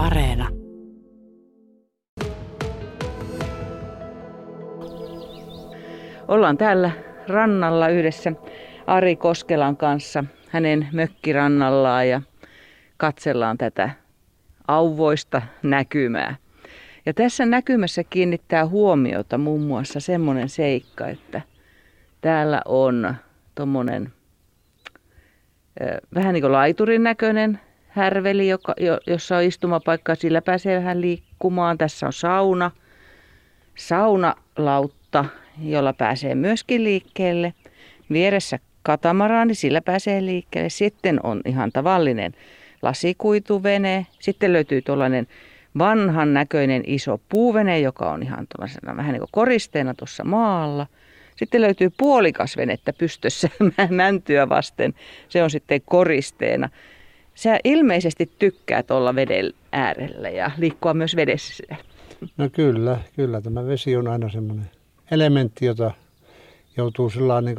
Areena. Ollaan täällä rannalla yhdessä Ari Koskelan kanssa hänen mökkirannallaan ja katsellaan tätä auvoista näkymää. Ja tässä näkymässä kiinnittää huomiota muun muassa semmoinen seikka, että täällä on tuommoinen vähän niin kuin laiturin näköinen härveli, joka, jossa on istumapaikka. Sillä pääsee vähän liikkumaan. Tässä on sauna, saunalautta, jolla pääsee myöskin liikkeelle. Vieressä katamaraani, sillä pääsee liikkeelle. Sitten on ihan tavallinen lasikuituvene. Sitten löytyy tuollainen vanhan näköinen iso puuvene, joka on ihan vähän niin kuin koristeena tuossa maalla. Sitten löytyy puolikas venettä pystössä mäntyä vasten. Se on sitten koristeena. Sä ilmeisesti tykkäät olla veden äärellä ja liikkua myös vedessä. No kyllä, kyllä. Tämä vesi on aina semmoinen elementti, jota joutuu sillä niin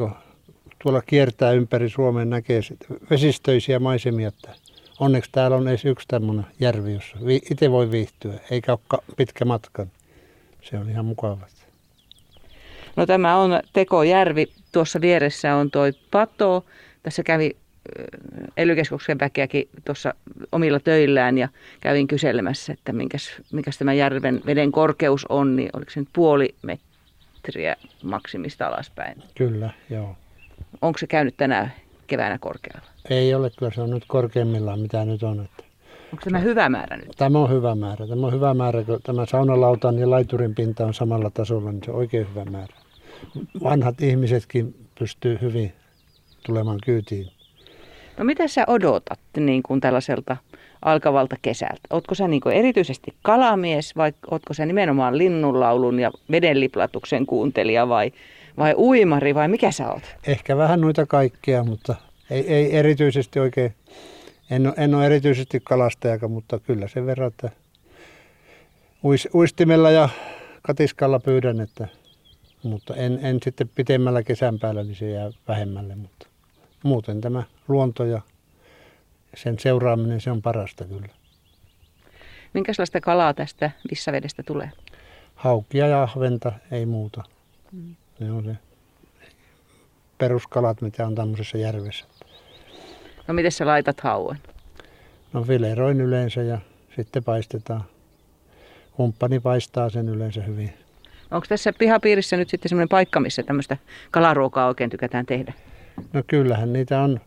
tuolla kiertää ympäri Suomen näkee vesistöisiä maisemia. Että onneksi täällä on edes yksi tämmöinen järvi, jossa itse voi viihtyä, eikä ole pitkä matka. Se on ihan mukavaa. No tämä on Tekojärvi. Tuossa vieressä on toi Pato. Tässä kävi elykeskuksen väkeäkin tuossa omilla töillään ja kävin kyselemässä, että minkäs, minkäs tämä järven veden korkeus on, niin oliko se nyt puoli metriä maksimista alaspäin? Kyllä, joo. Onko se käynyt tänä keväänä korkealla? Ei ole, kyllä se on nyt korkeimmillaan, mitä nyt on. Että... Onko tämä hyvä määrä nyt? Tämä on hyvä määrä. Tämä on hyvä määrä, kun tämä saunalautan ja laiturin pinta on samalla tasolla, niin se on oikein hyvä määrä. Vanhat ihmisetkin pystyy hyvin tulemaan kyytiin. No mitä sä odotat niin kuin tällaiselta alkavalta kesältä? Ootko sä niin kuin erityisesti kalamies vai ootko sä nimenomaan linnunlaulun ja vedenliplatuksen kuuntelija vai, vai uimari vai mikä sä oot? Ehkä vähän noita kaikkea, mutta ei, ei erityisesti oikein, en ole, en ole erityisesti kalastaja, mutta kyllä sen verran, että uis, uistimella ja katiskalla pyydän, että, mutta en, en sitten pitemmällä kesän päällä, niin se jää vähemmälle. Mutta muuten tämä luonto ja sen seuraaminen, se on parasta kyllä. Minkälaista kalaa tästä vissavedestä tulee? Haukia ja ahventa, ei muuta. Mm. Ne on se peruskalat, mitä on tämmöisessä järvessä. No miten sä laitat hauen? No fileroin yleensä ja sitten paistetaan. Kumppani paistaa sen yleensä hyvin. Onko tässä pihapiirissä nyt sitten semmoinen paikka, missä tämmöistä kalaruokaa oikein tykätään tehdä? No kyllähän niitä on,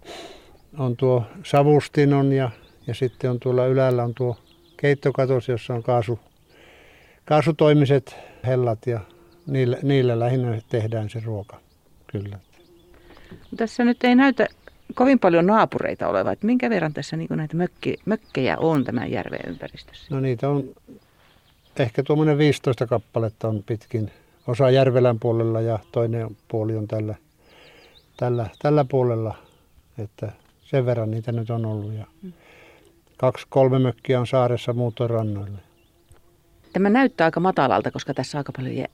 on tuo savustinon ja, ja sitten on tuolla ylällä on tuo keittokatos, jossa on kaasu, kaasutoimiset hellat ja niillä, niillä lähinnä tehdään se ruoka. Kyllä. Tässä nyt ei näytä kovin paljon naapureita olevan. Että minkä verran tässä niin näitä mökki, mökkejä on tämän järven ympäristössä? No niitä on ehkä tuommoinen 15 kappaletta on pitkin. Osa Järvelän puolella ja toinen puoli on tällä tällä, tällä puolella, että sen verran niitä nyt on ollut. Ja mm. kaksi, kolme mökkiä on saaressa, muut on rannoille. Tämä näyttää aika matalalta, koska tässä on aika paljon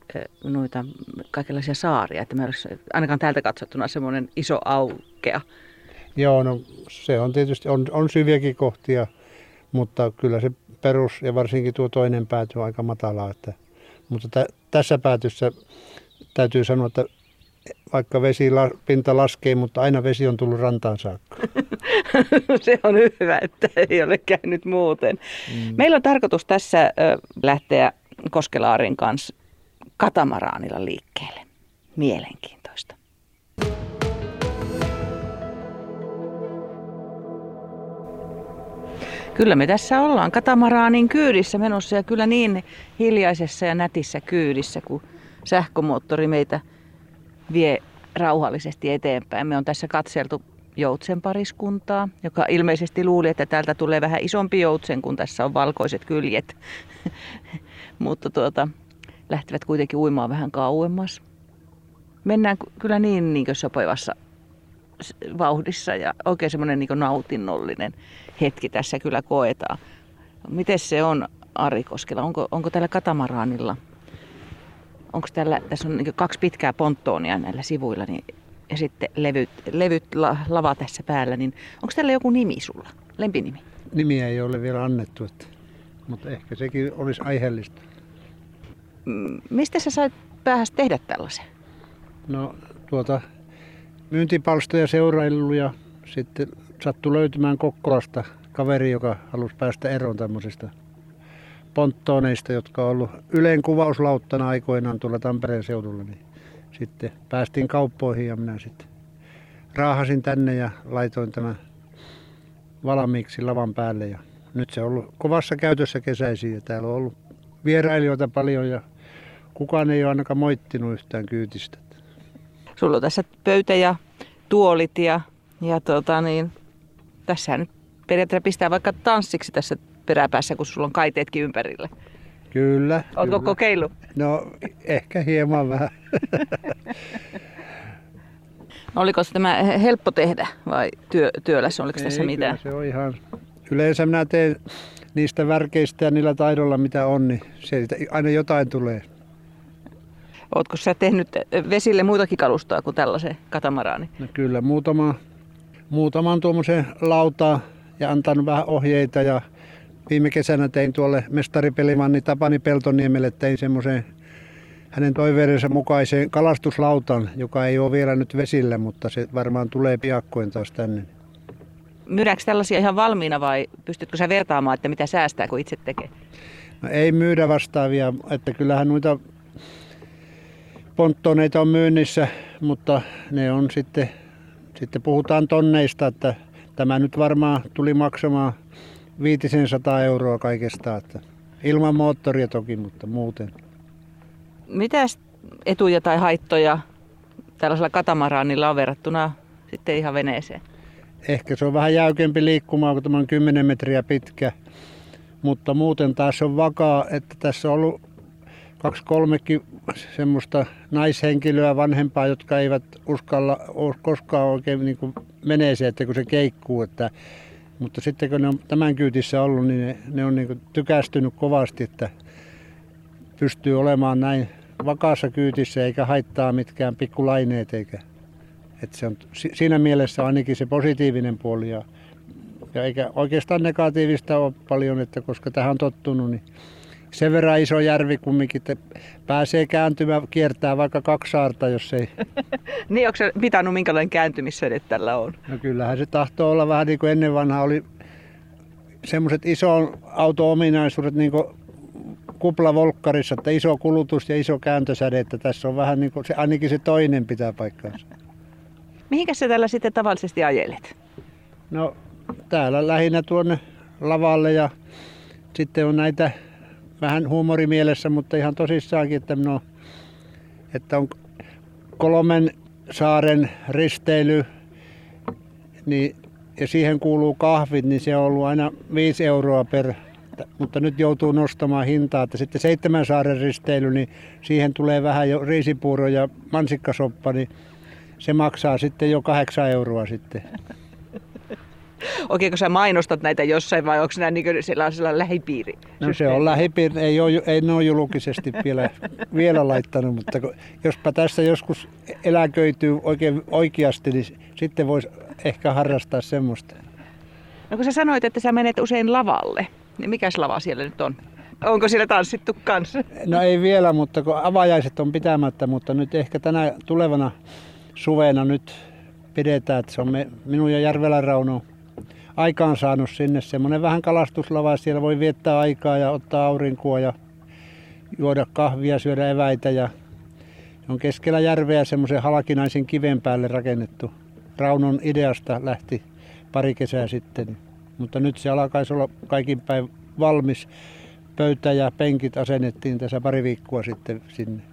noita kaikenlaisia saaria. Että olisi ainakaan täältä katsottuna semmoinen iso aukea. Joo, no se on tietysti, on, on syviäkin kohtia, mutta kyllä se perus ja varsinkin tuo toinen pääty on aika matalaa. Että, mutta t- tässä päätyssä täytyy sanoa, että vaikka vesipinta laskee, mutta aina vesi on tullut rantaan saakka. Se on hyvä, että ei ole käynyt muuten. Mm. Meillä on tarkoitus tässä lähteä Koskelaarin kanssa katamaraanilla liikkeelle. Mielenkiintoista. Kyllä me tässä ollaan katamaraanin kyydissä menossa ja kyllä niin hiljaisessa ja nätissä kyydissä, kun sähkömoottori meitä vie rauhallisesti eteenpäin. Me on tässä katseltu joutsen pariskuntaa, joka ilmeisesti luuli, että täältä tulee vähän isompi joutsen, kun tässä on valkoiset kyljet. Mutta tuota, lähtivät kuitenkin uimaan vähän kauemmas. Mennään kyllä niin, niin sopivassa vauhdissa ja oikein semmoinen niin nautinnollinen hetki tässä kyllä koetaan. Miten se on Ari Koskela? Onko, onko tällä katamaraanilla onko tällä, tässä on niin kaksi pitkää ponttoonia näillä sivuilla niin, ja sitten levyt, levyt la, lava tässä päällä, niin onko tällä joku nimi sulla, lempinimi? Nimiä ei ole vielä annettu, että mutta ehkä sekin olisi aiheellista. Mistä sä sait päähäs tehdä tällaisen? No tuota myyntipalstoja seuraillut ja sitten sattui löytymään Kokkolasta kaveri, joka halusi päästä eroon tämmöisistä ponttooneista, jotka on ollut Yleen kuvauslauttana aikoinaan tuolla Tampereen seudulla. Niin sitten päästiin kauppoihin ja minä sitten raahasin tänne ja laitoin tämän valmiiksi lavan päälle. Ja nyt se on ollut kovassa käytössä kesäisiin ja täällä on ollut vierailijoita paljon ja kukaan ei ole ainakaan moittinut yhtään kyytistä. Sulla on tässä pöytä ja tuolit ja, ja tota niin, tässä nyt periaatteessa pistää vaikka tanssiksi tässä peräpäässä, kun sulla on kaiteetkin ympärillä. Kyllä. Oletko kyllä. kokeillut? No ehkä hieman vähän. Oliko se tämä helppo tehdä vai työ, työläs? Oliko tässä Ei, mitään? Kyllä se on ihan... Yleensä minä teen niistä värkeistä ja niillä taidolla mitä on, niin sieltä aina jotain tulee. Oletko sä tehnyt vesille muutakin kalustoa kuin tällaisen katamaraani? No kyllä muutama, muutaman tuommoisen lautaa ja antanut vähän ohjeita ja viime kesänä tein tuolle mestaripelimanni Tapani Peltoniemelle tein semmoisen hänen toiveidensa mukaisen kalastuslautan, joka ei ole vielä nyt vesillä, mutta se varmaan tulee piakkoin taas tänne. Myydäänkö tällaisia ihan valmiina vai pystytkö sä vertaamaan, että mitä säästää, kun itse tekee? No ei myydä vastaavia, että kyllähän noita ponttoneita on myynnissä, mutta ne on sitten, sitten puhutaan tonneista, että tämä nyt varmaan tuli maksamaan 500 euroa kaikesta, että ilman moottoria toki, mutta muuten. Mitä etuja tai haittoja tällaisella katamaraanilla on verrattuna sitten ihan veneeseen? Ehkä se on vähän jäykempi liikkumaan, kun tämä on 10 metriä pitkä, mutta muuten taas on vakaa, että tässä on ollut kaksi kolmekin semmoista naishenkilöä vanhempaa, jotka eivät uskalla koskaan oikein niin kuin menee se, että kun se keikkuu. Että, mutta sitten kun ne on tämän kyytissä ollut, niin ne, ne on niin tykästynyt kovasti, että pystyy olemaan näin vakaassa kyytissä eikä haittaa mitkään pikkulaineet eikä. Että se on siinä mielessä ainakin se positiivinen puoli ja, ja eikä oikeastaan negatiivista ole paljon, että koska tähän on tottunut, niin sen verran iso järvi kumminkin, että pääsee kääntymään, kiertää vaikka kaksi saarta, jos ei. niin, onko se mitannut minkälainen kääntymissäde tällä on? No kyllähän se tahtoo olla vähän niin kuin ennen vanha oli semmoiset iso auto-ominaisuudet niin kuin kuplavolkkarissa, että iso kulutus ja iso kääntösäde, että tässä on vähän niin kuin se, ainakin se toinen pitää paikkaansa. Mihinkä sä tällä sitten tavallisesti ajelet? No täällä lähinnä tuonne lavalle ja sitten on näitä vähän huumorimielessä, mutta ihan tosissaankin, että, no, että on kolmen saaren risteily niin, ja siihen kuuluu kahvit, niin se on ollut aina 5 euroa per, mutta nyt joutuu nostamaan hintaa, että sitten seitsemän saaren risteily, niin siihen tulee vähän jo riisipuuro ja mansikkasoppa, niin se maksaa sitten jo kahdeksan euroa sitten. Oikein kun sä mainostat näitä jossain vai onko nämä niin sellaisella lähipiiri? No se on lähipiiri, ei, ole, ei ne ole julkisesti vielä, vielä laittanut, mutta kun, jospa tässä joskus eläköityy oikein oikeasti, niin sitten voisi ehkä harrastaa semmoista. No kun sä sanoit, että sä menet usein lavalle, niin mikäs lava siellä nyt on? Onko siellä tanssittu kanssa? No ei vielä, mutta kun avajaiset on pitämättä, mutta nyt ehkä tänä tulevana suvena nyt pidetään, että se on me, minun ja Järvelän Rauno aikaan saanut sinne semmoinen vähän kalastuslava. Siellä voi viettää aikaa ja ottaa aurinkoa ja juoda kahvia, syödä eväitä. Ja on keskellä järveä semmoisen halkinaisen kiven päälle rakennettu. Raunon ideasta lähti pari kesää sitten. Mutta nyt se alkaisi olla kaikin päin valmis. Pöytä ja penkit asennettiin tässä pari viikkoa sitten sinne.